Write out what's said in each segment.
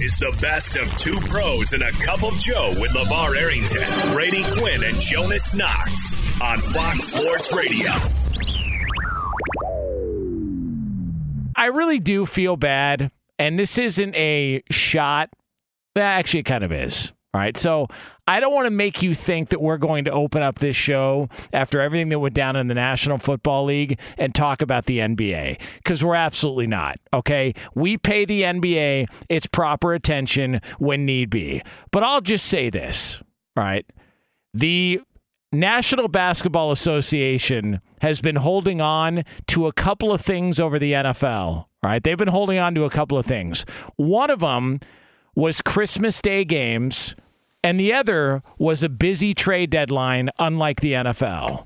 Is the best of two pros and a cup of Joe with LeVar Arrington, Brady Quinn, and Jonas Knox on Fox Sports Radio. I really do feel bad, and this isn't a shot. Actually, it kind of is. All right. So I don't want to make you think that we're going to open up this show after everything that went down in the National Football League and talk about the NBA because we're absolutely not. Okay. We pay the NBA its proper attention when need be. But I'll just say this. All right. The National Basketball Association has been holding on to a couple of things over the NFL. All right. They've been holding on to a couple of things. One of them was Christmas Day games, and the other was a busy trade deadline, unlike the NFL.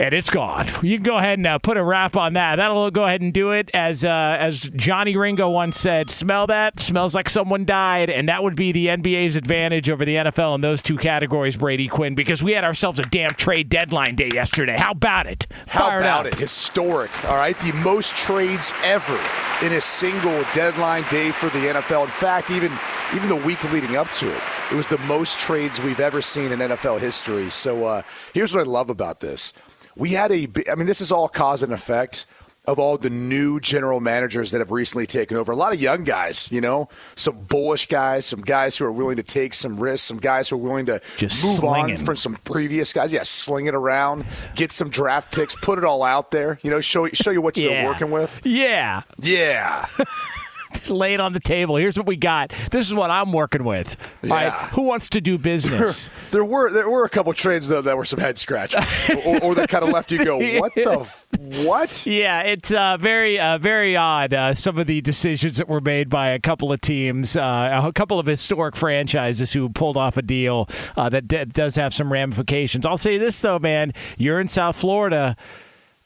And it's gone. You can go ahead and uh, put a wrap on that. That'll go ahead and do it. As uh, as Johnny Ringo once said, "Smell that? Smells like someone died." And that would be the NBA's advantage over the NFL in those two categories, Brady Quinn, because we had ourselves a damn trade deadline day yesterday. How about it? How Fired about up. it? Historic. All right, the most trades ever in a single deadline day for the NFL. In fact, even even the week leading up to it, it was the most trades we've ever seen in NFL history. So uh, here's what I love about this: we had a, I mean, this is all cause and effect of all the new general managers that have recently taken over. A lot of young guys, you know, some bullish guys, some guys who are willing to take some risks, some guys who are willing to Just move slinging. on from some previous guys. Yeah, sling it around, get some draft picks, put it all out there. You know, show show you what you're Yeah. working with. Yeah. Yeah, lay it on the table. Here's what we got. This is what I'm working with. All right, Yeah. who wants to do business? there were there were a couple trades though that were some head scratchers, or, or that kind of left you go, what the f- what? yeah, it's uh, very, uh, very odd. Uh, some of the decisions that were made by a couple of teams, uh, a couple of historic franchises who pulled off a deal uh, that d- does have some ramifications. I'll say this though, man, you're in South Florida.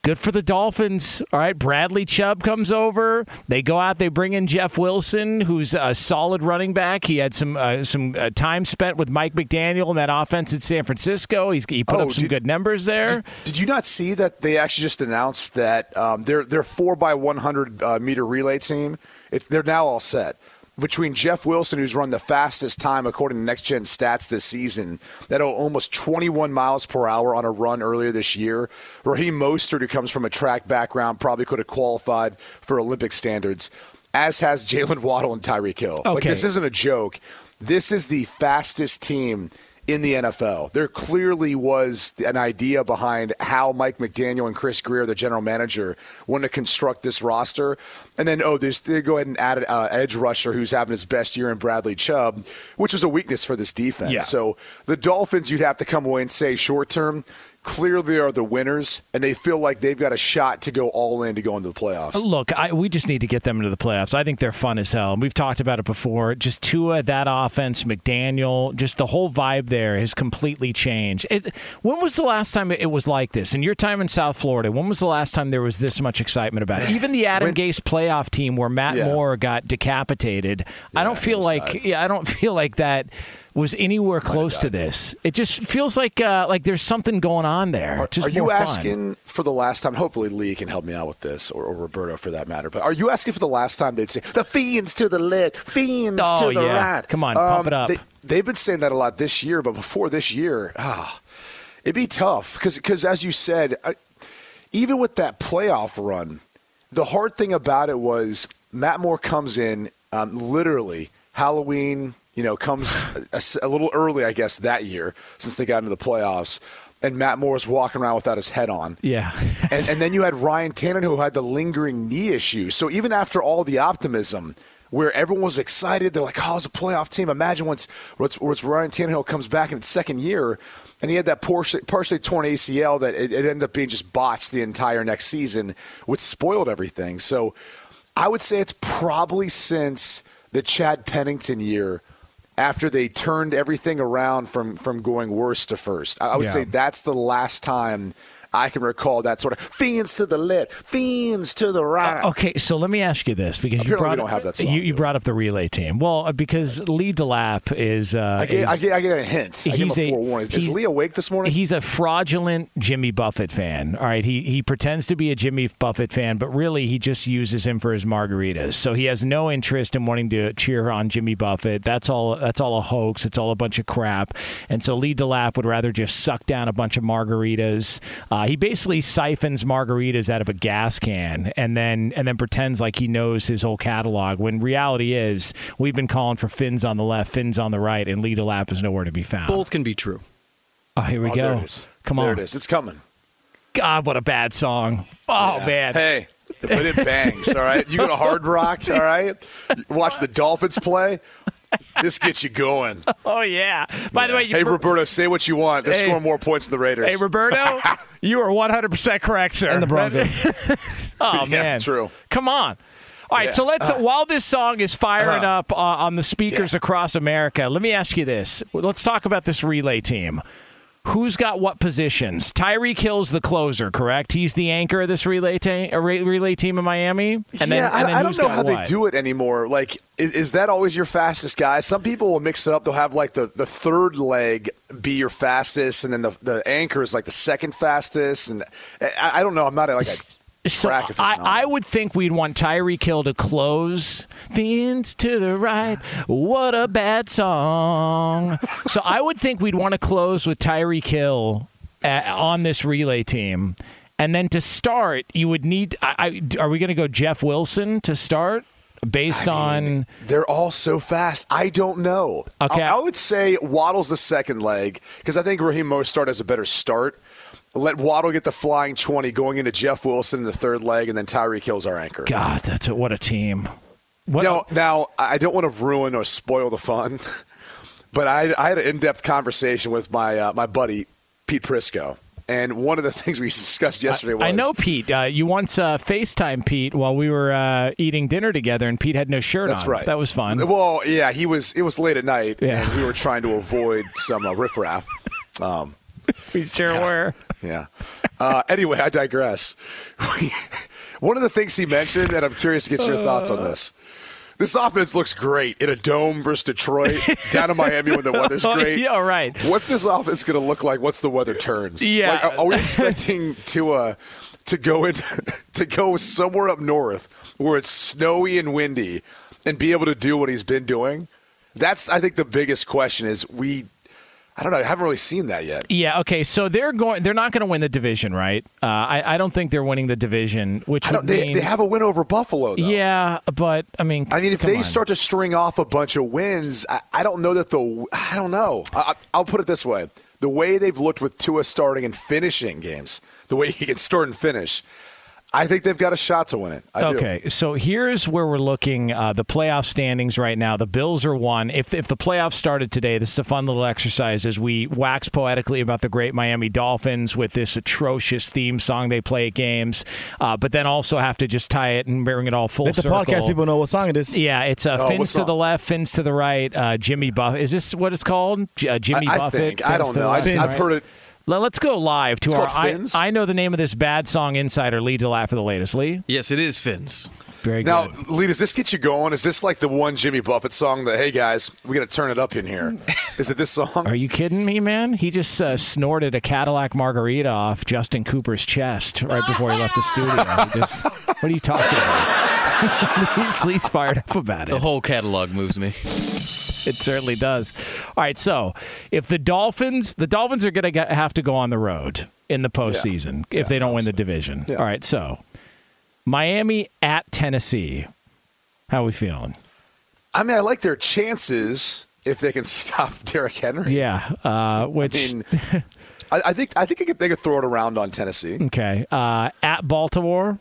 Good for the Dolphins. All right, Bradley Chubb comes over. They go out. They bring in Jeff Wilson, who's a solid running back. He had some uh, some uh, time spent with Mike McDaniel in that offense in San Francisco. He's, he put Oh, up some did- good numbers there. Did you not see that they actually just announced that um, their their four by one hundred uh, meter relay team? If they're now all set between Jeff Wilson, who's run the fastest time according to Next Gen Stats this season, that almost 21 miles per hour on a run earlier this year. Raheem Mostert, who comes from a track background, probably could have qualified for Olympic standards. As has Jaylen Waddle and Tyreek Hill. Like Okay. this isn't a joke. This is the fastest team in the NFL. There clearly was an idea behind how Mike McDaniel and Chris Grier, the general manager, want to construct this roster. And then, oh, there's, they go ahead and add an uh, edge rusher who's having his best year in Bradley Chubb, which was a weakness for this defense. Yeah. So the Dolphins, you'd have to come away and say short term, clearly are the winners, and they feel like they've got a shot to go all in to go into the playoffs. Oh, look, I, we just need to get them into the playoffs. I think they're fun as hell. And we've talked about it before. Just Tua, that offense, McDaniel, just the whole vibe there has completely changed. It, when was the last time it was like this? In your time in South Florida, when was the last time there was this much excitement about it? Even the Adam When- Gase playoff team where Matt Yeah. Moore got decapitated. I don't feel like tight. yeah, I don't feel like that was anywhere close to this. It just feels like uh, like there's something going on there. Are, just are you more fun. asking for the last time? Hopefully, Lee can help me out with this, or, or Roberto for that matter. But are you asking for the last time they'd say the fiends to the lid, fiends Oh, to the yeah. right? Come on, pump it up. They, they've been saying that a lot this year, but before this year, ah, it'd be tough because, as you said, I, even with that playoff run, the hard thing about it was Matt Moore comes in um, literally Halloween. You know, comes a, a little early, I guess, that year since they got into the playoffs, and Matt Moore's walking around without his head on. Yeah. and, and then you had Ryan Tannehill who had the lingering knee issue. So even after all the optimism, where everyone was excited, they're like, "Oh, it's a playoff team." Imagine once once, once Ryan Tannehill comes back in its second year, and he had that partially, partially torn ACL that it, it ended up being just botched the entire next season, which spoiled everything. So I would say it's probably since the Chad Pennington year. After they turned everything around from, from going worst to first, I would Yeah. say that's the last time I can recall that sort of fiends to the lit, fiends to the right. Okay, so let me ask you this because you Apparently we brought don't up, have that song, you, you brought up the relay team. Well, uh, because Lee DeLapp is uh, I get, is- I get, I a hint. I give him he's a forewarning. Is, Lee awake this morning? He's a fraudulent Jimmy Buffett fan. All right, he he pretends to be a Jimmy Buffett fan, but really he just uses him for his margaritas. So he has no interest in wanting to cheer on Jimmy Buffett. That's all. That's all a hoax. It's all a bunch of crap. And so Lee DeLapp would rather just suck down a bunch of margaritas. Uh, Uh, he basically siphons margaritas out of a gas can and then and then pretends like he knows his whole catalog. When reality is, we've been calling for fins on the left, fins on the right, and Lee DeLapp is nowhere to be found. Both can be true. Oh, here we oh, go. there it is. Come there on. it is. It's coming. God, what a bad song. Oh, man. Hey, but it bangs. all right, you go to Hard Rock. All right, watch the Dolphins play. This gets you going. Oh, yeah. By the way, you, Hey, Roberto, say what you want. They're Hey. scoring more points than the Raiders. hey, Roberto, you are 100% correct, sir. And the Broncos. oh, Yeah, man. true. Come on. All right, Yeah. so let's, while this song is firing Uh-huh. up uh, on the speakers Yeah. across America, let me ask you this. Let's talk about this relay team. Who's got what positions? Tyreek Hill's the closer, correct? He's the anchor of this relay, ta- relay team in Miami. And yeah, then, I, and then I don't know how what? they do it anymore. Like, is, is that always your fastest guy? Some people will mix it up. They'll have like the, the third leg be your fastest, and then the, the anchor is like the second fastest. And I, I don't know. I'm not like a So I. I would think we'd want Tyreek Hill to close. Fins to the right. What a bad song. so I would think we'd want to close with Tyreek Hill uh, on this relay team. And then to start, you would need. I, I, are we going to go Jeff Wilson to start based on? They're all so fast. I don't know. Okay. I, I would say Waddle's the second leg because I think Raheem Mostert has a better start. Let Waddle get the flying 20 going into Jeff Wilson in the third leg, and then Tyreek Hill's our anchor. God, that's a, what a team. What, Now, now, I don't want to ruin or spoil the fun, but I, I had an in-depth conversation with my uh, my buddy Pete Prisco, and one of the things we discussed yesterday was I know Pete. Uh, you once uh, FaceTime Pete while we were uh, eating dinner together, and Pete had no shirt That's on. right. That was fun. Well, yeah, he was. It was late at night, Yeah. and we were trying to avoid some uh, riffraff. Um, We sure were. Yeah. Uh, anyway, I digress. One of the things he mentioned, and I'm curious to get your thoughts on this. This offense looks great in a dome versus Detroit, down in Miami when the weather's Oh, great. yeah, all right. What's this offense going to look like? What's the weather turns? Yeah. Like, are, are we expecting to uh, to go in to go somewhere up north where it's snowy and windy and be able to do what he's been doing? That's I think the biggest question is we. I don't know. I haven't really seen that yet. Yeah. Okay. So they're going. They're not going to win the division, right? Uh, I, I don't think they're winning the division, which they, mean, they have a win over Buffalo, though. Yeah, but I mean, I mean, if they on. start to string off a bunch of wins, I, I don't know that the. I don't know. I, I- I'll put it this way: the way they've looked with Tua starting and finishing games, the way he can start and finish, I think they've got a shot to win it. I do. okay, so here's where we're looking uh, the playoff standings right now. The Bills are one. If if the playoffs started today, this is a fun little exercise as we wax poetically about the great Miami Dolphins with this atrocious theme song they play at games, uh, but then also have to just tie it and bring it all full Let the circle. podcast people know what song it is. Yeah, it's uh, Oh, fins to the left, fins to the right. Uh, Jimmy Buffett. Is this what it's called? Uh, Jimmy I, I Buffett. think. I don't to the know. I left, just, I've heard it. Let- Let's go live to It's our. called I, I know the name of this bad song insider. Lee DeLapp for the latest. Lee, Yes, it is Fins. very good. Now, good. Lee, does this get you going? Is this like the one Jimmy Buffett song that, hey guys, we got to turn it up in here? Is it this song? Are you kidding me, man? He just uh, snorted a Cadillac margarita off Justin Cooper's chest right before he left the studio. Just- what are you talking about? Please fired up about it. The whole catalog moves me. It certainly does. All right, so if the Dolphins, the Dolphins are going to have to go on the road in the postseason if Yeah, they don't win the division. Yeah. All right, so Miami at Tennessee. How are we feeling? I mean, I like their chances if they can stop Derrick Henry. Yeah, uh, which I mean, I, I think I think they could, they could throw it around on Tennessee. okay uh, at Baltimore.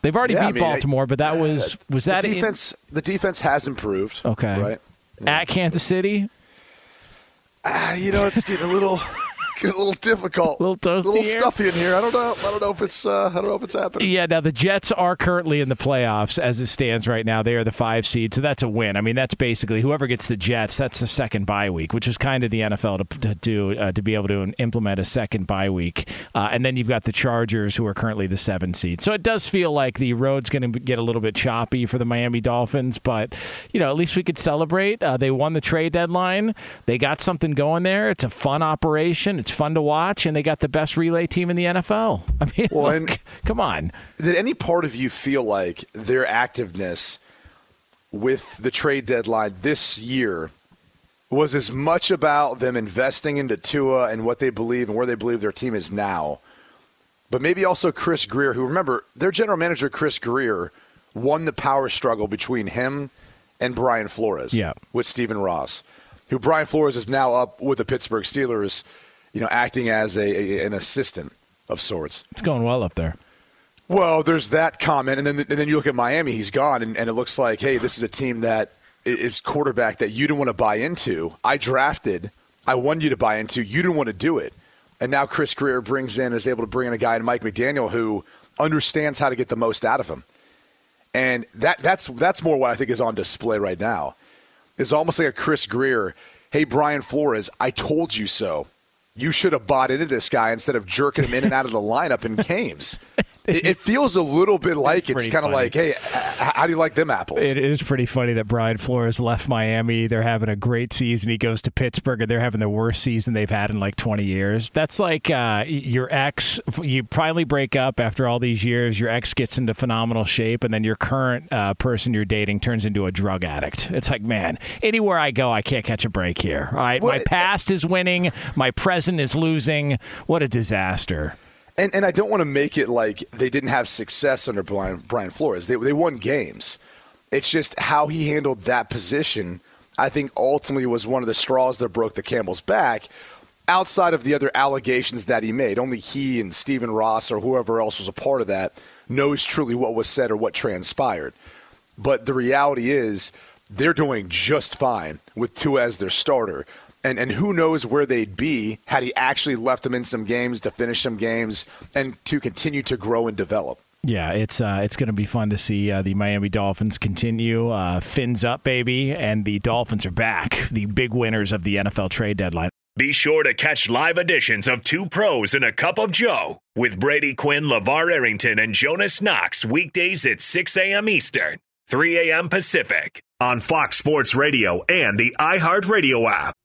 They've already Yeah, I beat mean, I- Baltimore, but that was was that the in- defense? the defense has improved. Okay. right. At Kansas City? Ah, you know, it's getting a little getting a little difficult, Little toasty little here? stuffy in here. I don't know. I don't know if it's uh, I don't know if it's happening. Yeah, now the Jets are currently in the playoffs as it stands right now. They are the five seed, so that's a win. I mean, that's basically whoever gets the Jets, that's the second bye week, which is kind of the NFL to, to do uh, to be able to implement a second bye week. Uh, and then you've got the Chargers, who are currently the seven seed. So it does feel like the road's going to get a little bit choppy for the Miami Dolphins, but you know, at least we could celebrate. Uh, they won the trade deadline. They got something going there. It's a fun operation. It's fun to watch, and they got the best relay team in the NFL. I mean, Well, look, come on. Did any part of you feel like their activeness with the trade deadline this year was as much about them investing into Tua and what they believe and where they believe their team is now, but maybe also Chris Grier, who remember their general manager Chris Grier won the power struggle between him and Brian Flores Yeah. with Stephen Ross, who Brian Flores is now up with the Pittsburgh Steelers, you know, acting as a, a an assistant of sorts. It's going well up there. Well, there's that comment, and then and then you look at Miami. He's gone, and, and it looks like, hey, this is a team that is quarterback that you didn't want to buy into. I drafted, I wanted you to buy into. You didn't want to do it, and now Chris Grier brings in is able to bring in a guy in Mike McDaniel who understands how to get the most out of him, and that that's that's more what I think is on display right now. Is almost like a Chris Grier. Hey, Brian Flores, I told you so. You should have bought into this guy instead of jerking him in and out of the lineup in games. It, it feels a little bit like it's, pretty kind of like, hey, how do you like them apples? It is pretty funny that Brian Flores left Miami. They're having a great season. He goes to Pittsburgh, and they're having the worst season they've had in like 20 years. That's like uh, your ex. You finally break up after all these years. Your ex gets into phenomenal shape, and then your current uh, person you're dating turns into a drug addict. It's like, man, anywhere I go, I can't catch a break here. All right, my past is winning, my present is losing. What a disaster. And and I don't want to make it like they didn't have success under Brian, Brian Flores. They they won games. It's just how he handled that position. I think ultimately was one of the straws that broke the camel's back. Outside of the other allegations that he made, only he and Stephen Ross or whoever else was a part of that knows truly what was said or what transpired. But the reality is, they're doing just fine with Tua as their starter. And, and who knows where they'd be had he actually left them in some games to finish some games and to continue to grow and develop. Yeah, it's uh, it's going to be fun to see uh, the Miami Dolphins continue. Uh, fins up, baby, and the Dolphins are back, the big winners of the NFL trade deadline. Be sure to catch live editions of Two Pros and a Cup of Joe with Brady Quinn, LeVar Arrington, and Jonas Knox weekdays at 6 a.m. Eastern, 3 a.m. Pacific on Fox Sports Radio and the iHeartRadio app.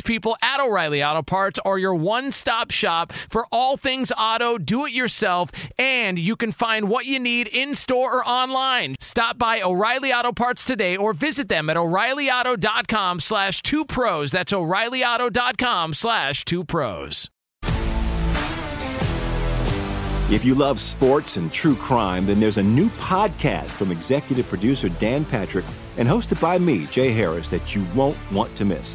people at O'Reilly Auto Parts are your one stop shop for all things auto, do it yourself, and you can find what you need in store or online. Stop by O'Reilly Auto Parts today or visit them at o'ReillyAuto.com slash two pros. That's o'ReillyAuto.com slash two pros. If you love sports and true crime, then there's a new podcast from executive producer Dan Patrick and hosted by me, Jay Harris, that you won't want to miss.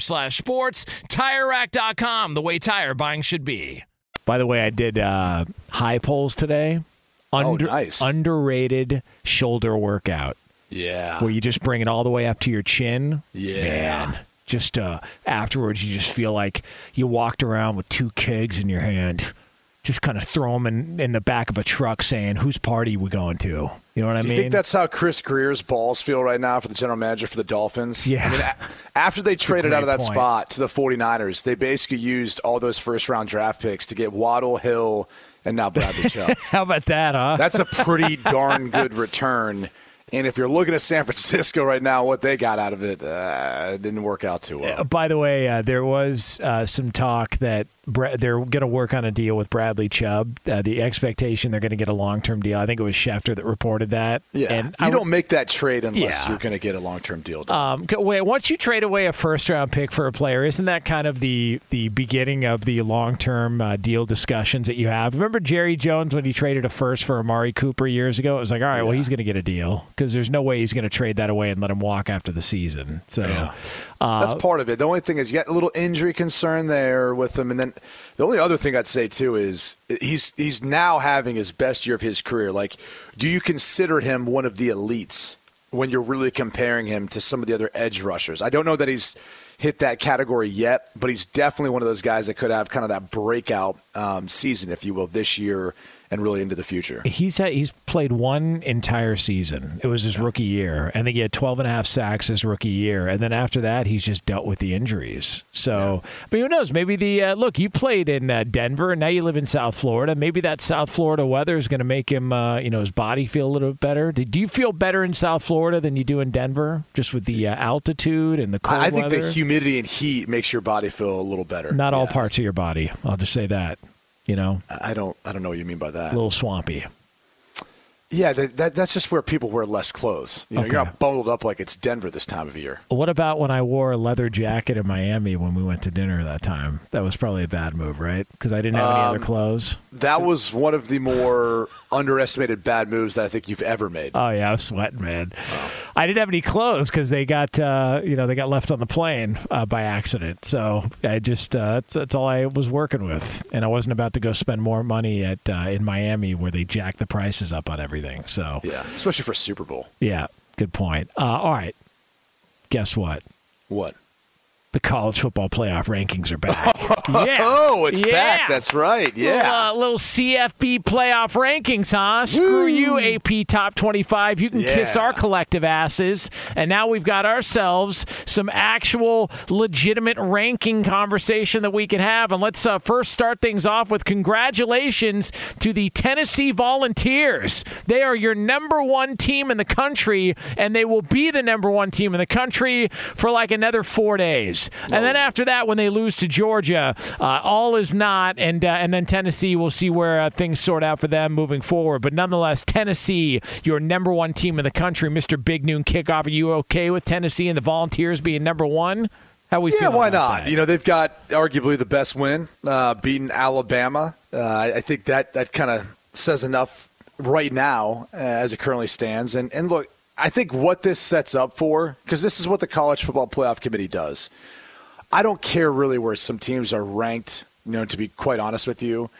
slash sports. TireRack.com, the way tire buying should be. By the way, I did uh, high pulls today. Under, oh, nice. Underrated shoulder workout. Yeah. Where you just bring it all the way up to your chin. Yeah. Man, just uh, afterwards, you just feel like you walked around with two kegs in your hand. Just kind of throw them in, in the back of a truck saying, whose party we going to? You know what I Do mean? you think that's how Chris Grier's balls feel right now for the general manager for the Dolphins? Yeah. I mean, a- after they traded out of that point. spot to the 49ers, they basically used all those first round draft picks to get Waddle, Hill, and now Bradley Chubb. How about that, huh? That's a pretty darn good return. And if you're looking at San Francisco right now, what they got out of it, uh, didn't work out too well. By the way, uh, there was uh, some talk that Bra- they're going to work on a deal with Bradley Chubb. Uh, the expectation they're going to get a long term deal. I think it was Schefter that reported that. Yeah, and you I, don't make that trade unless Yeah. you're going to get a long term deal. Um, wait, once you trade away a first round pick for a player, isn't that kind of the the beginning of the long term uh, deal discussions that you have? Remember Jerry Jones when he traded a first for Amari Cooper years ago? It was like, all right, well, he's going to get a deal because there's no way he's going to trade that away and let him walk after the season. So uh, That's part of it. The only thing is you got a little injury concern there with him, and then the only other thing I'd say too is he's he's now having his best year of his career. Like, do you consider him one of the elites when you're really comparing him to some of the other edge rushers? I don't know that he's hit that category yet, but he's definitely one of those guys that could have kind of that breakout um, season, if you will, this year and really into the future. He's had, he's played one entire season. It was his rookie year. I think he had 12 and a half sacks his rookie year. And then after that, he's just dealt with the injuries. So, but who knows? Maybe the uh, look, you played in uh, Denver and now you live in South Florida. Maybe that South Florida weather is going to make him, uh, you know, his body feel a little bit better. Do, do you feel better in South Florida than you do in Denver, just with the uh, altitude and the cold I, I think weather? the humidity and heat makes your body feel a little better. Not all parts of your body. I'll just say that. You know, I don't. I don't know what you mean by that. a little swampy. Yeah, that, that, that's just where people wear less clothes. You know, Okay. you're not bundled up like it's Denver this time of year. What about when I wore a leather jacket in Miami when we went to dinner that time? That was probably a bad move, right? Because I didn't have any other Um, clothes. That was one of the more underestimated bad moves that I think you've ever made. Oh yeah, I was sweating, man. I didn't have any clothes because they got uh, you know they got left on the plane uh, by accident. So I just uh, that's, that's all I was working with, and I wasn't about to go spend more money at uh, in Miami where they jack the prices up on everything. So Yeah, especially for Super Bowl. yeah, good point. Uh, all right, guess what? What? The college football playoff rankings are back. yeah. Oh, it's Yeah. back. That's right. Yeah. Little, uh, little CFB playoff rankings, huh? Screw you, AP Top 25. You can kiss our collective asses. And now we've got ourselves some actual legitimate ranking conversation that we can have. And let's uh, first start things off with congratulations to the Tennessee Volunteers. They are your number one team in the country, and they will be the number one team in the country for like another four days. And then after that, when they lose to Georgia, uh, all is not, and uh, and then Tennessee, we'll see where uh, things sort out for them moving forward. But nonetheless, Tennessee, your number one team in the country, Mr. Big Noon Kickoff. Are you okay with Tennessee and the Volunteers being number one? How we yeah, why not? that? You know, they've got arguably the best win, uh, beating Alabama. Uh, I think that that kind of says enough right now uh, as it currently stands. And and look, I think what this sets up for, because this is what the College Football Playoff Committee does. I don't care really where some teams are ranked. You know, to be quite honest with you,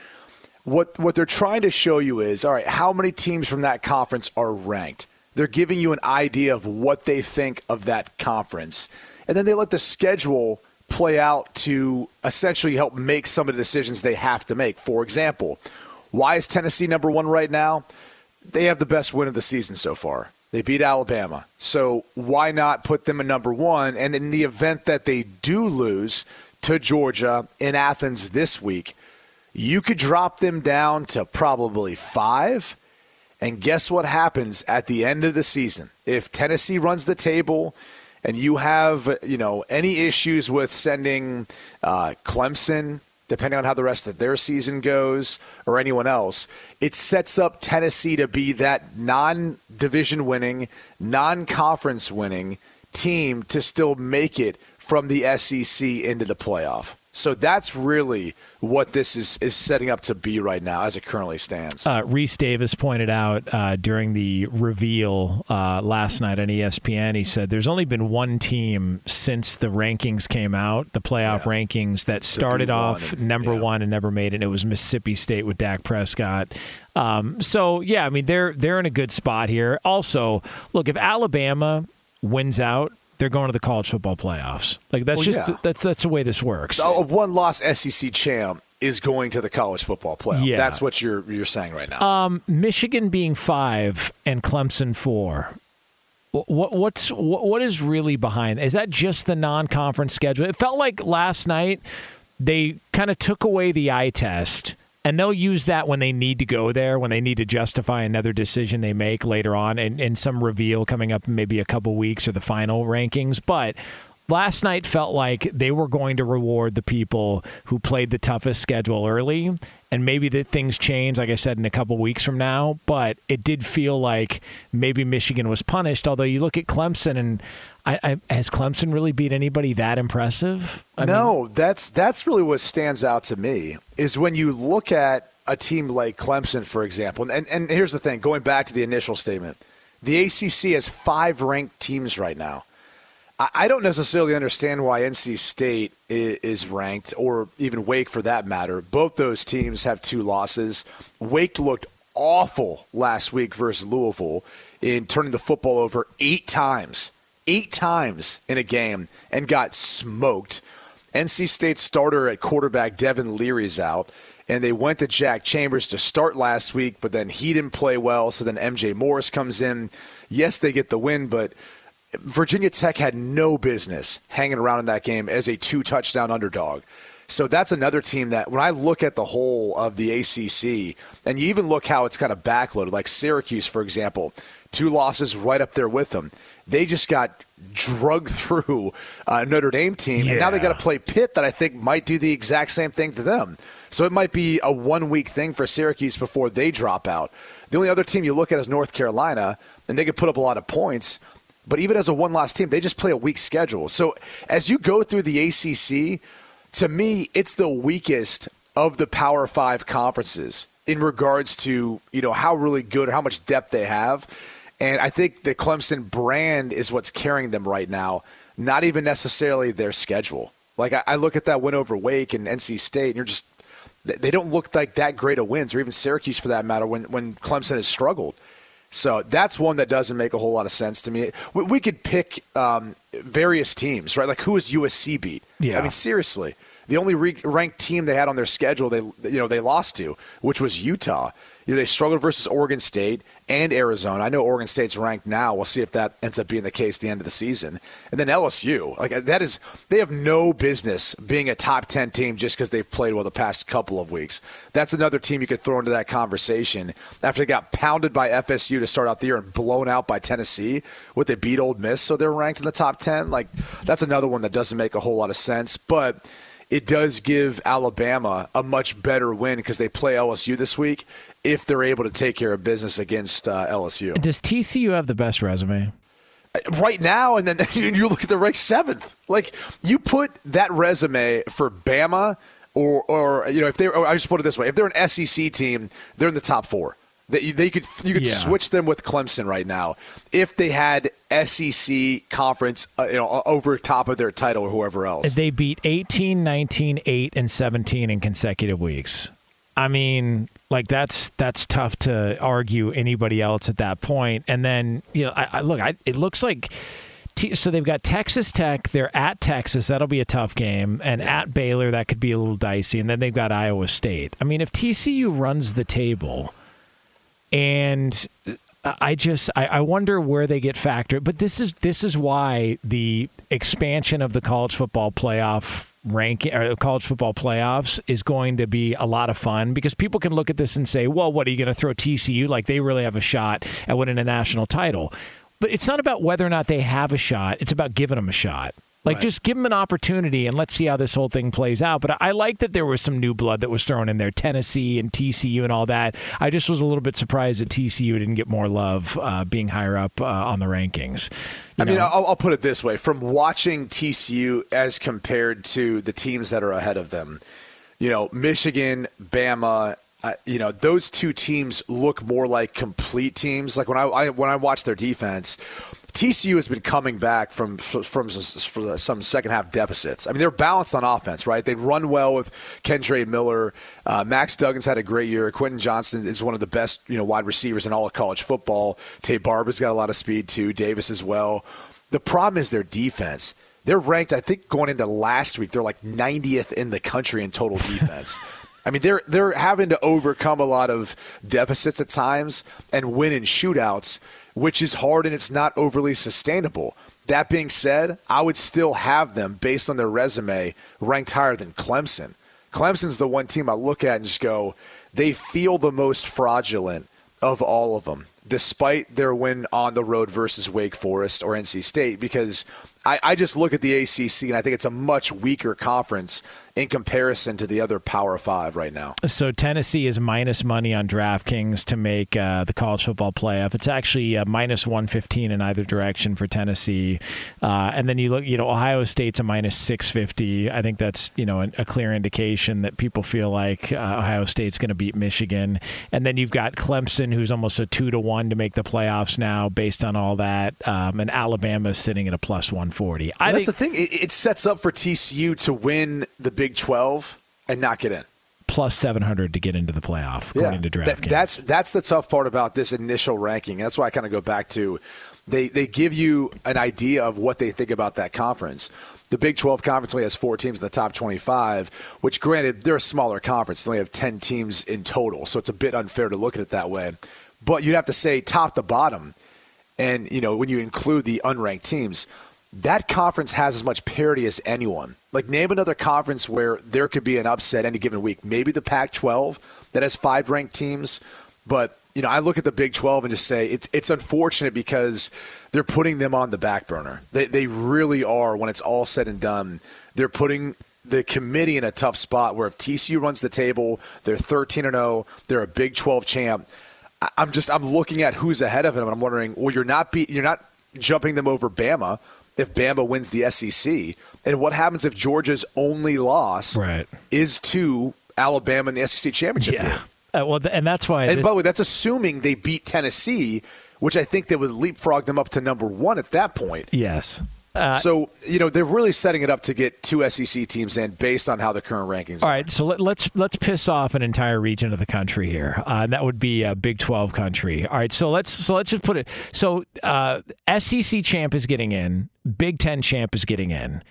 what what they're trying to show you is all right. How many teams from that conference are ranked? They're giving you an idea of what they think of that conference, and then they let the schedule play out to essentially help make some of the decisions they have to make. For example, why is Tennessee number one right now? They have the best win of the season so far. They beat Alabama. So why not put them at number one? And in the event that they do lose to Georgia in Athens this week, you could drop them down to probably five. And guess what happens at the end of the season? If Tennessee runs the table and you have, you know, any issues with sending uh, Clemson, depending on how the rest of their season goes, or anyone else, it sets up Tennessee to be that non division winning, non conference winning team to still make it from the SEC into the playoff. So that's really what this is, is setting up to be right now as it currently stands. Uh, Rece Davis pointed out uh, during the reveal uh, last night on ESPN, he said there's only been one team since the rankings came out, the playoff rankings, that started off number one and never made it. And it was Mississippi State with Dak Prescott. Um, so yeah, I mean they're they're in a good spot here. Also, look if Alabama wins out. They're going to the college football playoffs. Like that's Well, just yeah. that's that's the way this works. A one loss SEC champ is going to the college football playoff. Yeah. That's what you're you're saying right now. Um, Michigan being five and Clemson four. What what's what, what is really behind? Is that just the non-conference schedule? It felt like last night they kind of took away the eye test, and they'll use that when they need to go there, when they need to justify another decision they make later on, and, some reveal coming up maybe a couple weeks or the final rankings. But last night felt like they were going to reward the people who played the toughest schedule early and maybe that things change like i said in a couple weeks from now but it did feel like maybe michigan was punished although you look at clemson and I, I, has clemson really beat anybody that impressive I mean, no, that's that's really what stands out to me is when you look at a team like Clemson, for example. And and here's the thing: going back to the initial statement, the ACC has five ranked teams right now. I, don't necessarily understand why NC State is ranked, or even Wake for that matter. Both those teams have two losses. Wake looked awful last week versus Louisville in turning the football over eight times eight times in a game and got smoked. NC State starter at quarterback Devin Leary's out. and they went to Jack Chambers to start last week, but then he didn't play well. So then MJ Morris comes in. Yes, they get the win, but Virginia Tech had no business hanging around in that game as a two touchdown underdog. So that's another team that when I look at the whole of the ACC, and you even look how it's kind of backloaded, like Syracuse, for example, two losses right up there with them. They just got drug through a Notre Dame team, and now they got to play Pitt that I think might do the exact same thing to them. So it might be a one week thing for Syracuse before they drop out. The only other team you look at is North Carolina, and they could put up a lot of points. But even as a one loss team, they just play a weak schedule. So as you go through the ACC, to me, it's the weakest of the Power Five conferences in regards to you know how really good or how much depth they have. And I think the Clemson brand is what's carrying them right now, not even necessarily their schedule. Like I, I look at that win over Wake and NC State, and you're just they don't look like that great of wins, or even Syracuse for that matter, when when Clemson has struggled. So that's one that doesn't make a whole lot of sense to me. We, we could pick um, various teams, right? Like who is USC beat? Yeah. I mean, seriously, the only re- ranked team they had on their schedule, they you know they lost to, which was Utah. Know, they struggled versus Oregon State and Arizona. I know Oregon State's ranked now. We'll see if that ends up being the case at the end of the season. And then LSU, like that is, they have no business being a top ten team just because they've played well the past couple of weeks. That's another team you could throw into that conversation after they got pounded by FSU to start out the year and blown out by Tennessee. What they beat Ole Miss, so they're ranked in the top ten. Like that's another one that doesn't make a whole lot of sense, but it does give Alabama a much better win because they play LSU this week if they're able to take care of business against uh, LSU. Does TCU have the best resume? Right now, and then you look at the ranked seventh. Like you put that resume for Bama, or or you know if they, I just put it this way: if they're an SEC team, they're in the top four. They, they could you could Yeah. switch them with Clemson right now if they had SEC conference uh, you know over top of their title or whoever else. They beat 18, 19, 8, and 17 in consecutive weeks. I mean, like that's that's tough to argue anybody else at that point. And then you know, I, I look, I, it looks like. T- so they've got Texas Tech. They're at Texas. That'll be a tough game, and at Baylor that could be a little dicey. And then they've got Iowa State. I mean, if TCU runs the table, and I just I, I wonder where they get factored. But this is this is why the expansion of the college football playoff ranking or college football playoffs is going to be a lot of fun because people can look at this and say, well, what are you going to throw TCU like they really have a shot at winning a national title? But it's not about whether or not they have a shot. It's about giving them a shot. Like, just give them an opportunity and let's see how this whole thing plays out. But I like that there was some new blood that was thrown in there, Tennessee and TCU and all that. I just was a little bit surprised that TCU didn't get more love uh, being higher up uh, on the rankings. I mean, I'll, I'll put it this way: from watching TCU as compared to the teams that are ahead of them, you know, Michigan, Bama. Uh, you know, those two teams look more like complete teams. Like when I, I when I watch their defense, TCU has been coming back from from some, some second half deficits. I mean, they're balanced on offense, right? They run well with Kendre Miller. Uh, Max Duggan's had a great year. Quentin Johnston is one of the best, you know, wide receivers in all of college football. Taye Barber's got a lot of speed too. Davis as well. The problem is their defense. They're ranked, I think, going into last week. They're like 90th in the country in total defense. I mean, they're they're having to overcome a lot of deficits at times and win in shootouts, which is hard and it's not overly sustainable. That being said, I would still have them based on their resume ranked higher than Clemson. Clemson's the one team I look at and just go, they feel the most fraudulent of all of them, despite their win on the road versus Wake Forest or NC State, because I, I just look at the ACC and I think it's a much weaker conference in comparison to the other Power Five right now. So Tennessee is minus money on DraftKings to make uh, the college football playoff. It's actually uh, minus one fifteen in either direction for Tennessee, uh, and then you look, you know, Ohio State's a minus six fifty. I think that's you know a, a clear indication that people feel like uh, Ohio State's going to beat Michigan, and then you've got Clemson, who's almost a two to one to make the playoffs now, based on all that, um, and Alabama's sitting at a plus one forty. I That's think the thing; it, it sets up for TCU to win the Big Twelve and not get in. plus seven hundred to get into the playoff, according to That- that's that's the tough part about this initial ranking. That's why I kind of go back to They they give you an idea of what they think about that conference. The Big 12 conference only has four teams in the top 25, which, granted, they're a smaller conference. They only have 10 teams in total, so it's a bit unfair to look at it that way. But you'd have to say top to bottom, and you know when you include the unranked teams, that conference has as much parity as anyone. Like name another conference where there could be an upset any given week. Maybe the Pac-12 that has five ranked teams, but you know I look at the Big 12 and just say it's it's unfortunate because they're putting them on the back burner. They they really are when it's all said and done. They're putting the committee in a tough spot where if TCU runs the table, they're 13 and 0, they're a Big 12 champ. I'm just I'm looking at who's ahead of them, and I'm wondering, well, you're not be, you're not jumping them over Bama if Bama wins the SEC, and what happens if Georgia's only loss Right. is to Alabama in the SEC championship Yeah. game? Uh, well, th- and that's why. And this- by the way, that's assuming they beat Tennessee, which I think they would leapfrog them up to number one at that point. yes. Uh, so you know they're really setting it up to get two SEC teams in based on how the current rankings. All are. right, so let, let's let's piss off an entire region of the country here. Uh, that would be a Big Twelve country. All right, so let's so let's just put it. So uh, SEC champ is getting in. Big Ten champ is getting in.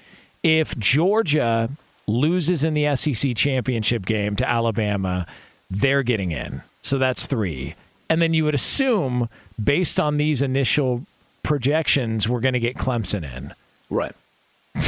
If Georgia loses in the SEC championship game to Alabama, they're getting in. So that's three. And then you would assume, based on these initial projections, we're going to get Clemson in. Right.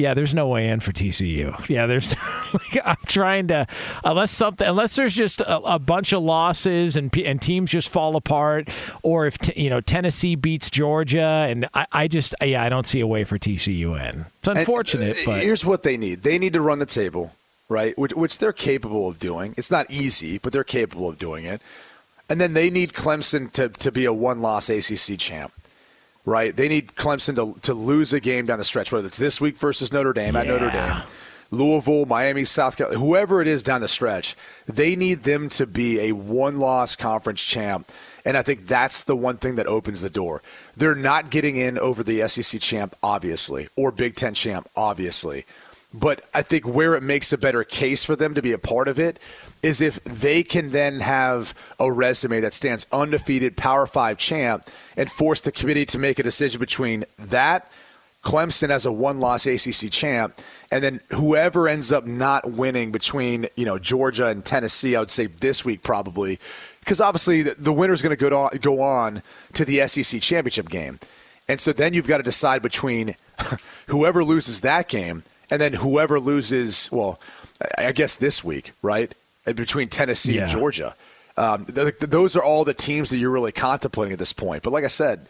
Yeah, there's no way in for TCU. Yeah, there's. like, I'm trying to, unless something, unless there's just a, a bunch of losses and and teams just fall apart, or if t- you know Tennessee beats Georgia, and I, I just yeah, I don't see a way for TCU in. It's unfortunate, And, uh, but here's what they need: they need to run the table, right? Which, which they're capable of doing. It's not easy, but they're capable of doing it. And then they need Clemson to to be a one-loss ACC champ. Right, they need Clemson to, to lose a game down the stretch, whether it's this week versus Notre Dame at Notre Dame, Louisville, Miami, South Carolina, whoever it is down the stretch, they need them to be a one loss conference champ. And I think that's the one thing that opens the door. They're not getting in over the SEC champ, obviously, or Big Ten champ, obviously. But I think where it makes a better case for them to be a part of it is if they can then have a resume that stands undefeated Power Five champ and force the committee to make a decision between that Clemson as a one-loss ACC champ, and then whoever ends up not winning between you know Georgia and Tennessee, I would say this week probably, because obviously the, the is going to on, go on to the SEC championship game, and so then you've got to decide between whoever loses that game and then whoever loses. Well, I guess this week, right? Uh, Between Tennessee and Georgia, um, th- th- those are all the teams that you're really contemplating at this point. But like I said.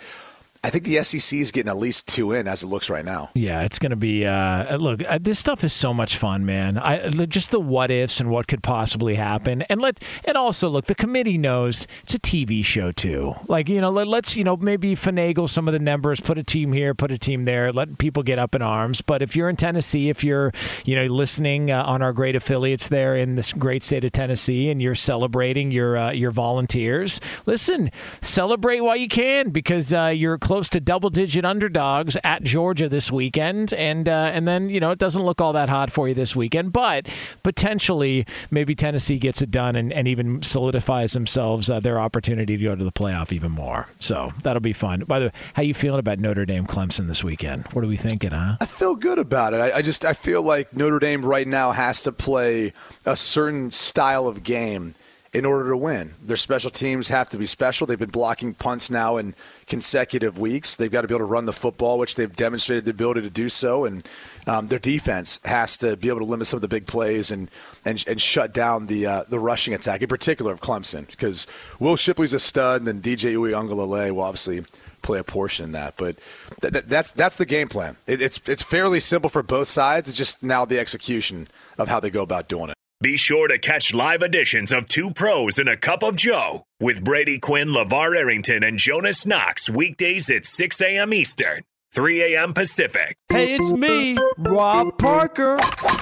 I think the SEC is getting at least two in as it looks right now. Yeah, it's going to be. Uh, look, uh, this stuff is so much fun, man. I uh, just the what ifs and what could possibly happen, and let and also look. The committee knows it's a TV show too. Like you know, let, let's you know maybe finagle some of the numbers, put a team here, put a team there, let people get up in arms. But if you're in Tennessee, if you're you know listening uh, on our great affiliates there in this great state of Tennessee, and you're celebrating your uh, your volunteers, listen, celebrate while you can because uh, you're close to double digit underdogs at Georgia this weekend, and uh, and then you know it doesn't look all that hot for you this weekend, but potentially maybe Tennessee gets it done and, and even solidifies themselves uh, their opportunity to go to the playoff even more. So that'll be fun. By the way, how you feeling about Notre Dame Clemson this weekend? What are we thinking, huh? I feel good about it. I, I just I feel like Notre Dame right now has to play a certain style of game in order to win. Their special teams have to be special. They've been blocking punts now in consecutive weeks. They've got to be able to run the football, which they've demonstrated the ability to do so, and um, their defense has to be able to limit some of the big plays and and, and shut down the uh, the rushing attack, in particular of Clemson, because Will Shipley's a stud, and then DJ Uiagalelei will obviously play a portion in that. But th- th- that's that's the game plan. It, it's it's fairly simple for both sides. It's just now the execution of how they go about doing it. Be sure to catch live editions of Two Pros and a Cup of Joe with Brady Quinn, LaVar Arrington, and Jonas Knox weekdays at 6 a.m. Eastern, 3 a.m. Pacific. Hey, it's me, Rob Parker.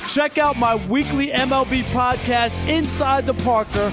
Check out my weekly MLB podcast, Inside the Parker,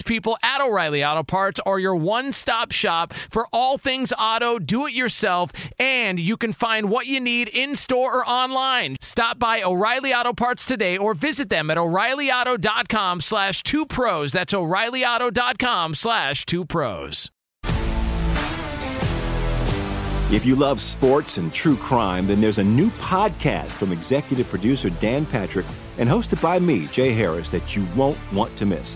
people at O'Reilly Auto Parts are your one stop shop for all things auto, do it yourself, and you can find what you need in store or online. Stop by O'Reilly Auto Parts today or visit them at o'ReillyAuto.com slash two pros. That's o'ReillyAuto.com slash two pros. If you love sports and true crime, then there's a new podcast from executive producer Dan Patrick and hosted by me, Jay Harris, that you won't want to miss.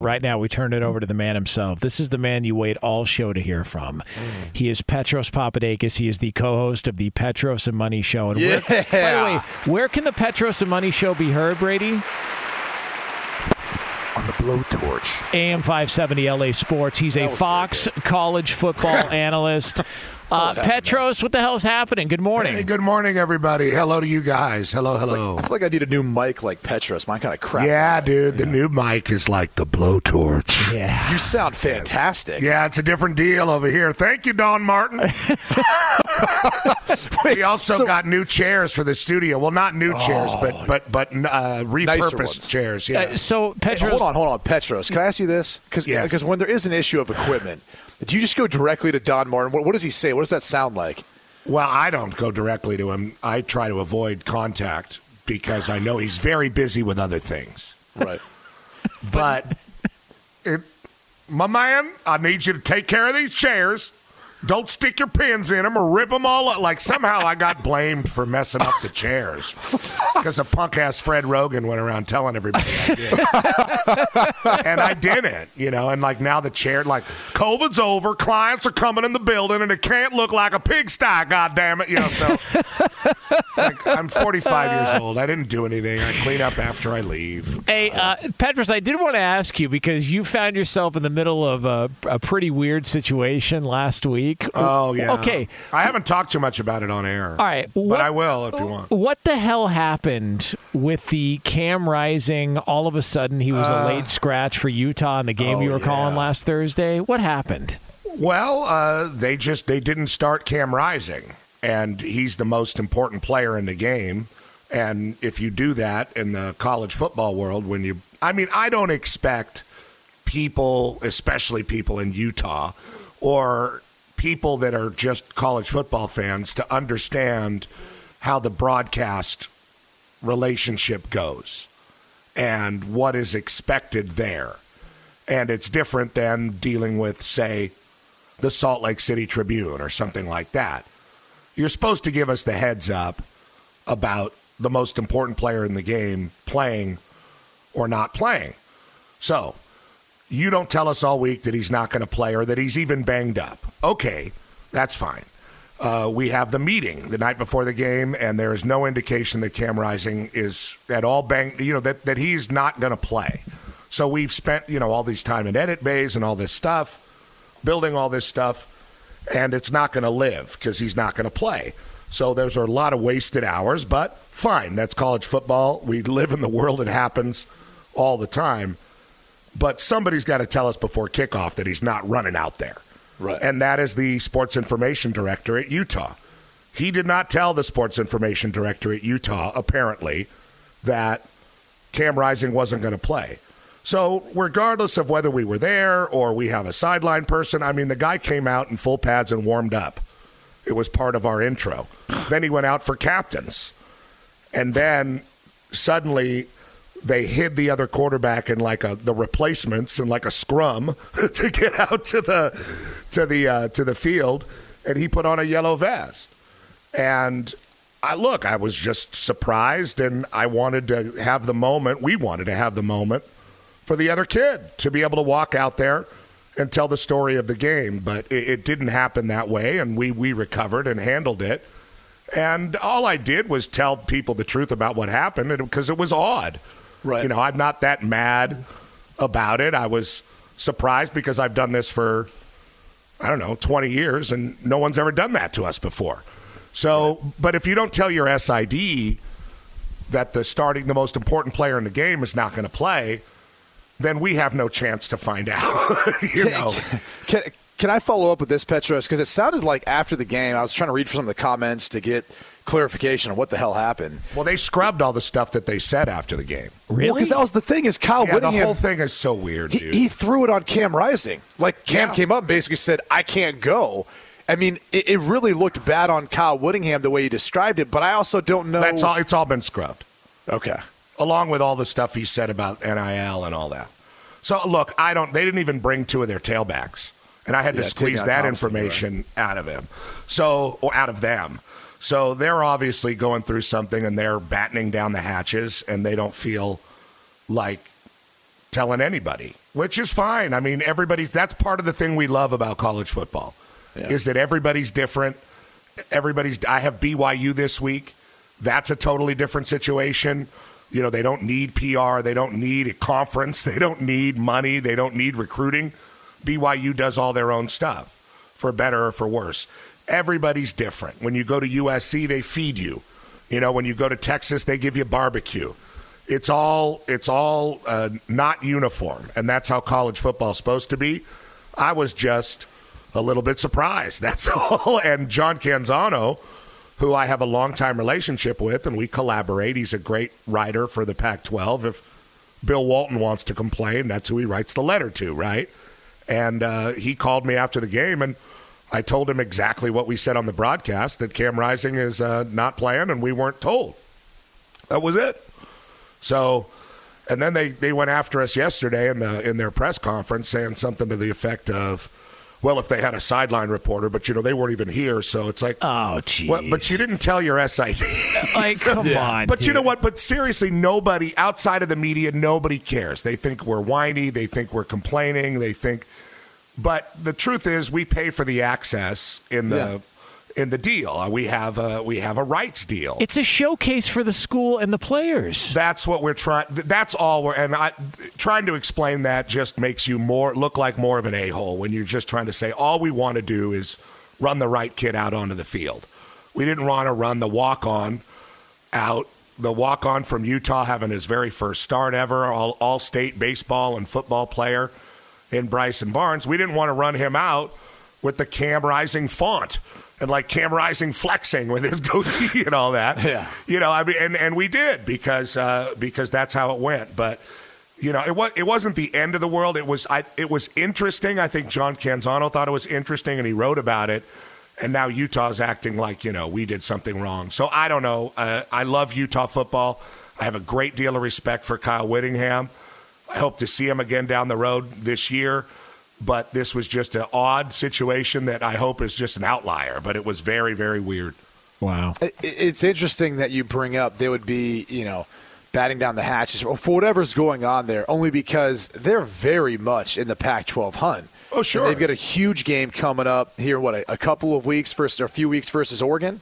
Right now, we turn it over to the man himself. This is the man you wait all show to hear from. Mm. He is Petros Papadakis. He is the co-host of the Petros and Money Show. And where, by the way, where can the Petros and Money Show be heard, Brady? On the blowtorch. AM 570 LA Sports. He's a Fox college football analyst. Uh, Petros, what the hell's happening? Good morning. Hey, good morning, everybody. Hello to you guys. Hello, hello. I feel like I need a new mic like Petros. Mine kind of crap. Yeah, dude, the new mic is like the blowtorch. Yeah. You sound fantastic. Yeah, it's a different deal over here. Thank you, Don Martin. we also so- got new chairs for the studio. Well, not new chairs, but but but uh, repurposed chairs. Yeah. Uh, so Hey, Petros, hold on, hold on, Petros. Can I ask you this? Because Yes. when there is an issue of equipment, do you just go directly to Don Martin? What, what does he say? What does that sound like? Well, I don't go directly to him. I try to avoid contact because I know he's very busy with other things. Right. But it, my man, I need you to take care of these chairs. Don't stick your pins in them or rip them all up. Like somehow I got blamed for messing up the chairs because a punk ass Fred Rogan went around telling everybody I did. and I didn't, you know. And like now the chair, like COVID's over, clients are coming in the building, and it can't look like a pigsty. God damn it, you know. So like I'm 45 years old. I didn't do anything. I clean up after I leave. Hey, uh, Petros, I did want to ask you because you found yourself in the middle of a, a pretty weird situation last week. Oh yeah. Okay. I haven't talked too much about it on air. All right. but I will if you want. What the hell happened with the Cam Rising? All of a sudden, he was a Uh, late scratch for Utah in the game oh, you were calling last Thursday. What happened? Well, uh, they just they didn't start Cam Rising, and he's the most important player in the game. And if you do that in the college football world, when you, I mean, I don't expect people, especially people in Utah, or people that are just college football fans, to understand how the broadcast relationship goes and what is expected there. And it's different than dealing with, say, the Salt Lake City Tribune or something like that. You're supposed to give us the heads up about the most important player in the game playing or not playing. So, you don't tell us all week that he's not going to play or that he's even banged up. Okay, that's fine. Uh, we have the meeting the night before the game, and there is no indication that Cam Rising is at all banged, you know, that, that he's not going to play. So we've spent, you know, all these time in edit bays and all this stuff, building all this stuff, and it's not going to live because he's not going to play. So those are a lot of wasted hours, but fine. That's college football. We live in the world. It happens all the time. But somebody's got to tell us before kickoff that he's not running out there. Right. And that is the sports information director at Utah. He did not tell the sports information director at Utah, apparently, that Cam Rising wasn't going to play. So, regardless of whether we were there or we have a sideline person, I mean, the guy came out in full pads and warmed up. It was part of our intro. Then he went out for captains. And then suddenly they hid the other quarterback in like a the replacements and like a scrum to get out to the to the uh, to the field and he put on a yellow vest. And I look, I was just surprised and I wanted to have the moment, we wanted to have the moment for the other kid to be able to walk out there and tell the story of the game, but it, it didn't happen that way and we we recovered and handled it. And all I did was tell people the truth about what happened because it was odd. Right. You know, I'm not that mad about it. I was surprised because I've done this for, I don't know, 20 years and no one's ever done that to us before. So, but if you don't tell your SID that the starting, the most important player in the game is not going to play, then we have no chance to find out. you know, Can, can I follow up with this, Petros? Because it sounded like after the game, I was trying to read some of the comments to get clarification on what the hell happened. well, they scrubbed all the stuff that they said after the game. Really? Because that was the thing is Kyle Yeah, the whole thing is so weird, he, dude. he threw it on Cam Rising. Like Cam Yeah. came up and basically said, "I can't go." I mean, it, it really looked bad on Kyle Whittingham the way he described it. But I also don't know. That's all. It's all been scrubbed. Okay. along with all the stuff he said about NIL and all that. So look, I don't. They didn't even bring two of their tailbacks, and I had Yeah, to squeeze that Thompson, you're information out of him. So or out of them. So they're obviously going through something, and they're battening down the hatches, and they don't feel like telling anybody, which is fine. I mean, everybody's. That's part of the thing we love about college football, is that everybody's different. Everybody's. I have BYU this week. That's a totally different situation. You know, they don't need PR. They don't need a conference. They don't need money. They don't need recruiting. BYU does all their own stuff, for better or for worse. Everybody's different. When you go to USC, they feed you. You know, when you go to Texas, they give you barbecue. It's all it's all uh, not uniform, and that's how college football's supposed to be. I was just a little bit surprised. That's all. And John Canzano, who I have a long time relationship with, and we collaborate. He's a great writer for the Pac 12. If Bill Walton wants to complain, that's who he writes the letter to, right? And uh, he called me after the game, and I told him exactly what we said on the broadcast that Cam Rising is uh, not playing, and we weren't told. That was it. So, and then they, they went after us yesterday in the in their press conference, saying something to the effect of, "Well, if they had a sideline reporter, but you know they weren't even here, so it's like, oh, geez. well, but you didn't tell your SID. Like, come on, But you know what? But seriously, nobody outside of the media, nobody cares. They think we're whiny. They think we're complaining. They think. But the truth is, we pay for the access in the in the deal. Uh, We have a we have a rights deal. It's a showcase for the school and the players. That's what we're trying. That's all we're and I trying to explain that just makes you more look like more of an a hole when you're just trying to say all we want to do is run the right kid out onto the field. We didn't want to run the walk on out. The walk on from Utah having his very first start ever, all, all state baseball and football player in Bryson Barnes. We didn't want to run him out with the Cam Rising font and like Cam Rising flexing with his goatee and all that. Yeah. You know, I mean, and, and we did because uh, because that's how it went. But you know, it was it wasn't the end of the world. It was I, it was interesting. I think John Canzano thought it was interesting, and he wrote about it. And now Utah's acting like you know we did something wrong. So I don't know. Uh, I love Utah football. I have a great deal of respect for Kyle Whittingham. I hope to see him again down the road this year. But this was just an odd situation that I hope is just an outlier. But it was very, very weird. Wow. It's interesting that you bring up they would be, you know, batting down the hatches or for whatever's going on there, only because they're very much in the Pac-12 hunt. Oh, sure. And they've got a huge game coming up here. What a, a couple of weeks versus or a few weeks versus Oregon.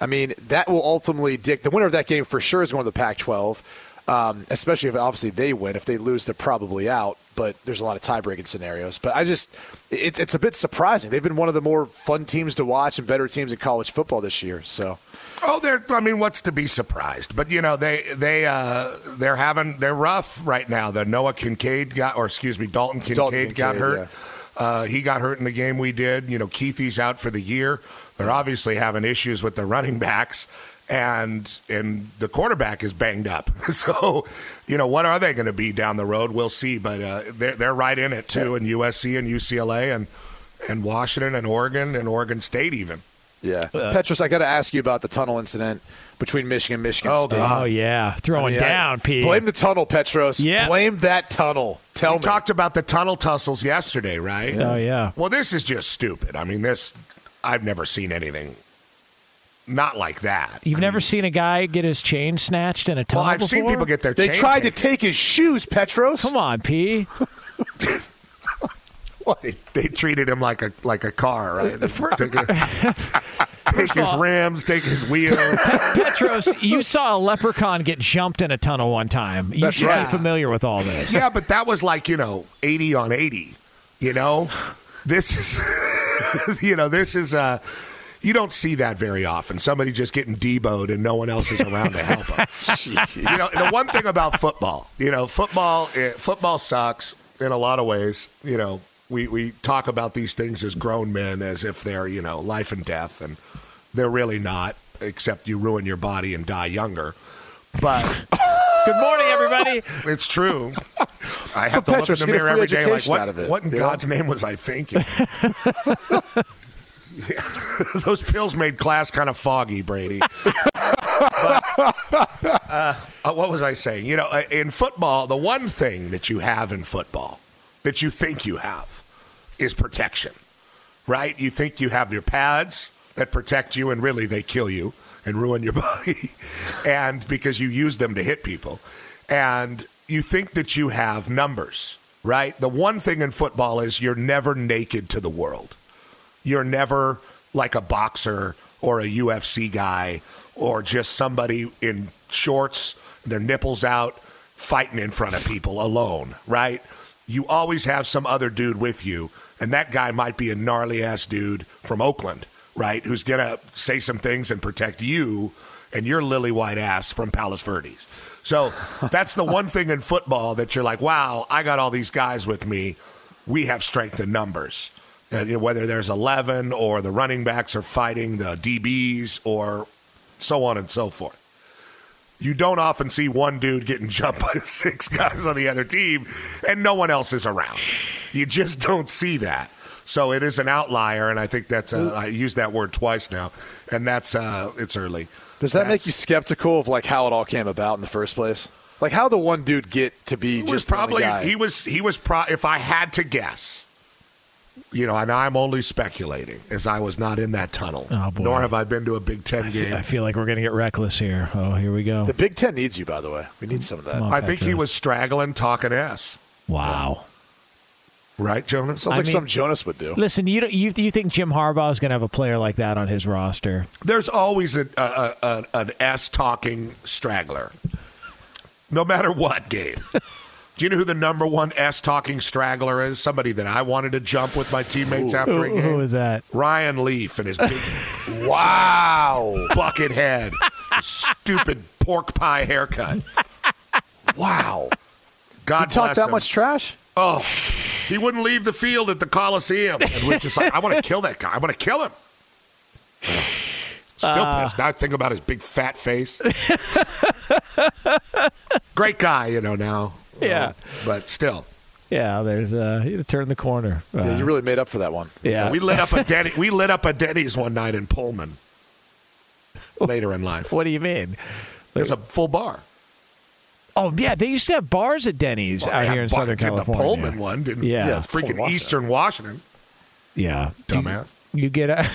I mean, that will ultimately dict the winner of that game for sure is going to the Pac-12. Um, especially if obviously they win. If they lose, they're probably out. But there's a lot of tie-breaking scenarios. But I just, it's it's a bit surprising. They've been one of the more fun teams to watch and better teams in college football this year. So. Oh, they're. I mean, what's to be surprised? But you know, they they uh, they're having they're rough right now. The Noah Kincaid got, or excuse me, Dalton Kincaid, Dalton got Kincaid, hurt. Uh, he got hurt in the game we did. You know, Kuithe's out for the year. They're obviously having issues with the running backs, and and the quarterback is banged up. So, you know, what are they going to be down the road? We'll see. But uh, they're they're right in it too, in USC and UCLA and and Washington and Oregon and Oregon State even. Yeah, Petros, I got to ask you about the tunnel incident between Michigan and Michigan Oh, State. Oh yeah, throwing I mean, I- down, P. Blame the tunnel, Petros. Yeah. Blame that tunnel. Tell we me. talked about the tunnel tussles yesterday, right? Oh, yeah. Well, this is just stupid. I mean, this I've never seen anything not like that. You've never seen a guy get his chain snatched in a Well, tunnel I've seen people get their They chain tried to take his shoes, Petros. Come on, P. They, they treated him like a like a car, right? They Take, a- take his rims, take his wheel. Petros, you saw a leprechaun get jumped in a tunnel one time. You That's should right. be familiar with all this. yeah, but that was like you know eighty on eighty. You know, this is you know this is uh you don't see that very often. Somebody just getting deboed and no one else is around to help them. you know, the one thing about football, you know, football eh, football sucks in a lot of ways. You know, we we talk about these things as grown men as if they're you know life and death, and they're really not. Except you ruin your body and die younger. But Good morning, everybody. it's true. I have to Well, look in the mirror every day like, what, it, what in know? God's name was I thinking? Those pills made class kind of foggy, Brady. But, uh, uh, what was I saying? You know, uh, in football, the one thing that you have in football that you think you have is protection, right? You think you have your pads that protect you, and really they kill you and ruin your body, and because you use them to hit people, and you think that you have numbers, right? The one thing in football is you're never naked to the world you're never like a boxer or a UFC guy or just somebody in shorts, their nipples out, fighting in front of people alone, right? You always have some other dude with you, and that guy might be a gnarly ass dude from Oakland, right? Who's gonna say some things and protect you and your lily white ass from Palos Verdes. So that's the one thing in football that you're like, wow, I got all these guys with me. We have strength in numbers. And, you know, whether there's 11 or the running backs are fighting the DBs or so on and so forth. You don't often see one dude getting jumped by six guys on the other team and no one else is around. You just don't see that. So it is an outlier, and I think that's uh, I used that word twice now, and that's uh, it's early. Does that That's- make you skeptical of like how it all came about in the first place? Like how the one dude get to be just probably guy? he was he was pro. If I had to guess, you know, and I'm only speculating, as I was not in that tunnel, Oh, boy. nor have I been to a Big Ten I feel, game. I feel like we're going to get reckless here. Oh, here we go. the Big Ten needs you, by the way. We need some of that. On, I think he was straggling, talking s. Wow. Right, Jonas? Sounds I like mean- something Jonas would do. Listen, you don't, you you think Jim Harbaugh is going to have a player like that on his roster? There's always a, a, a, an S talking straggler, no matter what game. Do you know who the number one S talking straggler is? Somebody that I wanted to jump with my teammates after a Who, game. who is that? Ryan Leaf and his big Wow. bucket head, stupid pork pie haircut. Wow. God you talk bless that him. much trash? Oh, he wouldn't leave the field at the Coliseum, and we're just like, I want to kill that guy. I want to kill him. Still Uh. pissed. Now I think about his big fat face. Great guy, you know now. Yeah. Uh, but still, Yeah, there's uh, you turn the corner. Uh, Yeah, you really made up for that one. yeah. we lit up a Denny. We lit up a Denny's one night in Pullman. Later in life, What do you mean? there's a full bar. Oh yeah, they used to have bars at Denny's Well, out here in bar- Southern California. The Pullman one didn't. Yeah. Yeah, it's freaking Washington. Eastern Washington. Yeah, Dumbass. You get a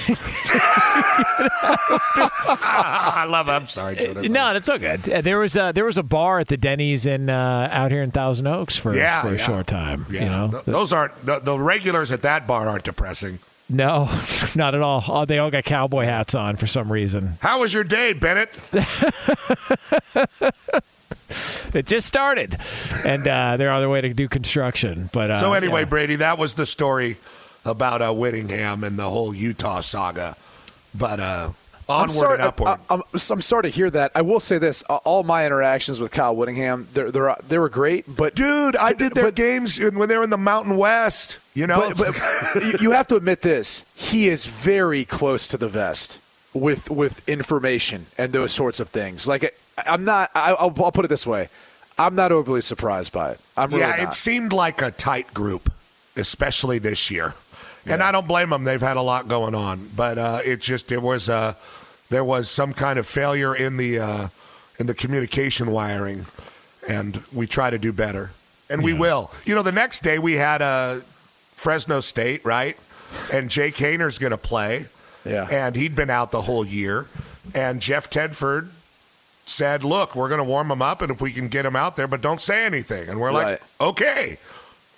I love. It. I'm sorry, Jonas. no, that's all good. Uh, There was a there was a bar at the Denny's in uh, out here in Thousand Oaks for Yeah, for a yeah. short time. Yeah, You know, th- those aren't the, the regulars at that bar aren't depressing. no, not at all. Oh, they all got cowboy hats on for some reason. How was your day, Bennett? It just started, and uh, they're on their way to do construction. But uh, so anyway, yeah. Brady, that was the story about uh, Whittingham and the whole Utah saga. But uh, onward I'm sorry, and upward. I, am I'm sorry to hear that. I will say this: uh, all my interactions with Kyle Whittingham, they're, they're, they were great. But Dude, I did their but- games when they were in the Mountain West. You know, But, but you- have to admit this: he is very close to the vest with with information and those sorts of things. Like I- I'm not. I, I'll, I'll put it this way: I'm not overly surprised by it. I'm really yeah, not. it seemed like a tight group, especially this year. And I don't blame them; they've had a lot going on. But uh, it just it was uh, there was some kind of failure in the uh, in the communication wiring, and we try to do better, and we will. You know, the next day we had uh, Fresno State, right? And Jake Haener's going to play. Yeah. And he'd been out the whole year, and Jeff Tedford said, "Look, we're going to warm him up, and if we can get him out there, but don't say anything." And we're Right. like, "Okay."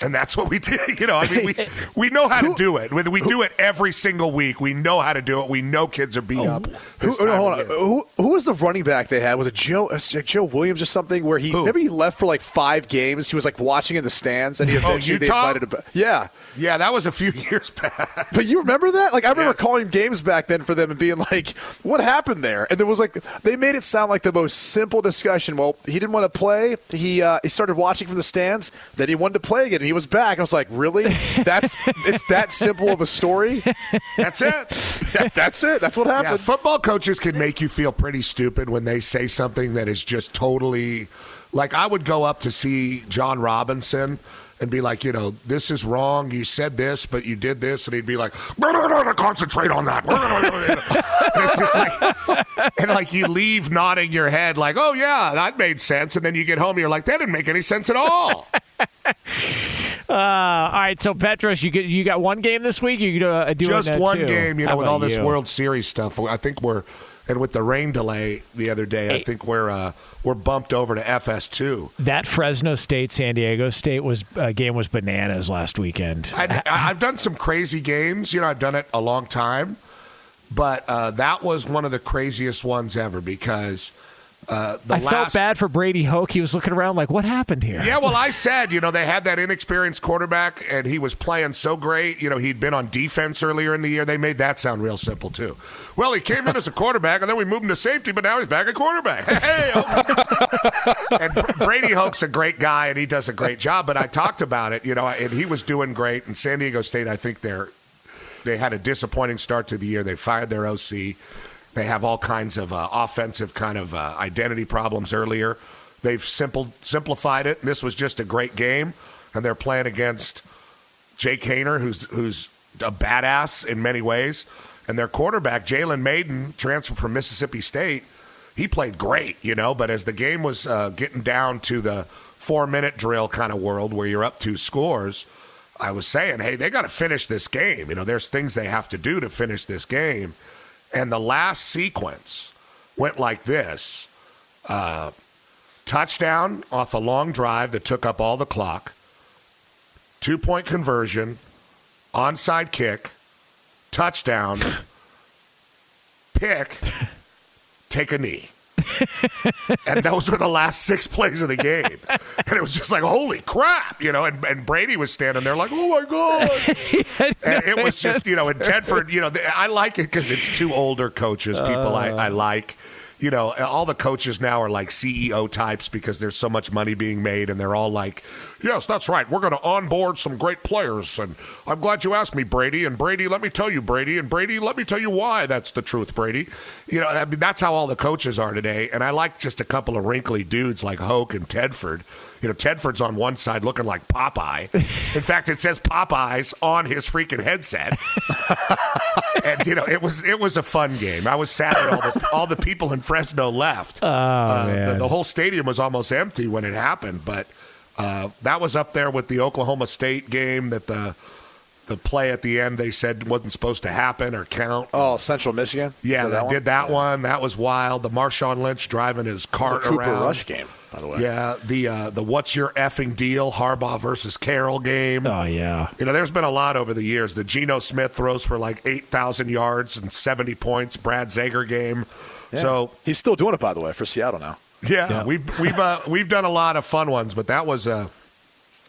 And that's what we did. You know, I mean, we, we know how to do it. We- We do it every single week. We know how to do it. We know kids are beat up. Who, no, hold on. year. Who, who was the running back they had? Was it Joe uh, Joe Williams or something? Where he maybe he left for like five games. He was like watching in the stands, and he Oh, eventually they invited him. back. Yeah, Yeah, that was a few years back. but you remember that? Like I remember calling games back then for them and being like, "What happened there?" And there was like they made it sound like the most simple discussion. Well, he didn't want to play. He uh, he started watching from the stands. Then he wanted to play again, he was back. I was like, "Really? That's it's that simple of a story? That's it. That's it. That's what Yeah, happened." football coaches can make you feel pretty stupid when they say something that is just totally like I would go up to see John Robinson and be like, you know, this is wrong. You said this, but you did this, and he'd be like, "We're not going to concentrate on that." And it's just like, and like you leave nodding your head, like, "Oh yeah, that made sense," and then you get home, and you're like, "That didn't make any sense at all." Uh, all right, so Petros, you get, you got one game this week. You uh, doing just one too? game, you How know, with all this you? World Series stuff. I think we're and with the rain delay the other day, I think we're uh, we're bumped over to FS2. That Fresno State San Diego State was uh, game was bananas last weekend. I, I, I've done some crazy games. You know, I've done it a long time, but uh, that was one of the craziest ones ever because uh, the I last. felt bad for Brady Hoke. He was looking around like, "What happened here?" Yeah, well, I said, you know, they had that inexperienced quarterback, and he was playing so great. You know, he'd been on defense earlier in the year. They made that sound real simple, too. Well, he came in as a quarterback, and then we moved him to safety, but now he's back at quarterback. Hey, okay. and Brady Hoke's a great guy, and he does a great job, but I talked about it, you know, and he was doing great. And San Diego State, I think they're they had a disappointing start to the year. They fired their OC. They have all kinds of uh, offensive kind of uh, identity problems earlier. They've simple, simplified it. This was just a great game, and they're playing against Jake Haener, who's who's a badass in many ways, and their quarterback Jalen Mayden, transferred from Mississippi State, he played great, you know. But as the game was uh, getting down to the four minute drill kind of world where you're up two scores, I was saying, hey, they got to finish this game. You know, there's things they have to do to finish this game. And the last sequence went like this. Uh, touchdown off a long drive that took up all the clock, two point conversion, onside kick, touchdown, pick, take a knee. And those were the last six plays of the game. And it was just like, holy crap, you know. And, and Brady was standing there like, oh my God. and it was just, you know, and Tedford, you know, I like it because it's two older coaches, people I, I like. You know, all the coaches now are like CEO types because there's so much money being made, and they're all like, yes, that's right. We're going to onboard some great players. And I'm glad you asked me, Brady. And Brady, let me tell you, Brady. And Brady, let me tell you why that's the truth, Brady. You know, I mean, that's how all the coaches are today. And I like just a couple of wrinkly dudes like Hoke and Tedford. You know, Tedford's on one side looking like Popeye. In fact, it says Popeyes on his freaking headset. and you know, it was it was a fun game. I was sad that all the all the people in Fresno left. Oh, Uh, the, the whole stadium was almost empty when it happened, but uh, that was up there with the Oklahoma State game that the the play at the end they said wasn't supposed to happen or count. Oh, Central Michigan. Yeah, Is they one? did that one. That was wild. The Marshawn Lynch driving his It was cart a Cooper around. Rush game, by the way. Yeah, the uh, the what's your effing deal Harbaugh versus Carroll game. Oh yeah. You know, there's been a lot over the years. The Geno Smith throws for like eight thousand yards and seventy points. Brad Zager game. Yeah. So he's still doing it, by the way, for Seattle now. yeah, Yeah. we've we've uh, we've done a lot of fun ones, but that was uh,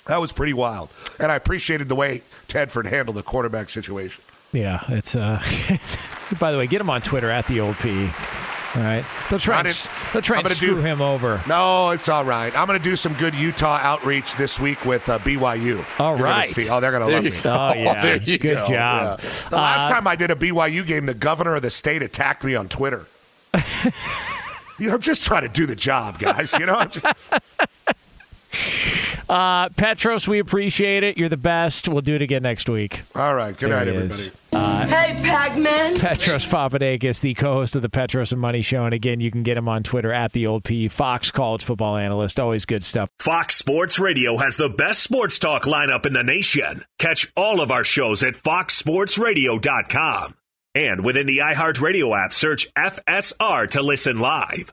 that was pretty wild, and I appreciated the way Tedford handled the quarterback situation. Yeah, it's uh. by the way, get him on Twitter at the old P. All right, they'll try. I And, didn't- they'll try and gonna screw do- him over. No, it's all right. I'm going to do some good Utah outreach this week with uh, BYU. All You're gonna right. see. Oh, they're going to There love you me. go. Oh, yeah. there you Good go. job. Yeah. The last Uh, time I did a BYU game, the governor of the state attacked me on Twitter. you know, just try to do the job, guys. You know, I'm just- Uh, Petros, we appreciate it. You're the best. We'll do it again next week. All right. Good There night, it everybody. Uh, Hey, Pac-Man. Petros Papadakis, the co-host of the Petros and Money Show, and again, you can get him on Twitter at the old P. Fox college football analyst. Always good stuff. Fox Sports Radio has the best sports talk lineup in the nation. Catch all of our shows at foxsportsradio.com. And within the iHeartRadio app, search FSR to listen live.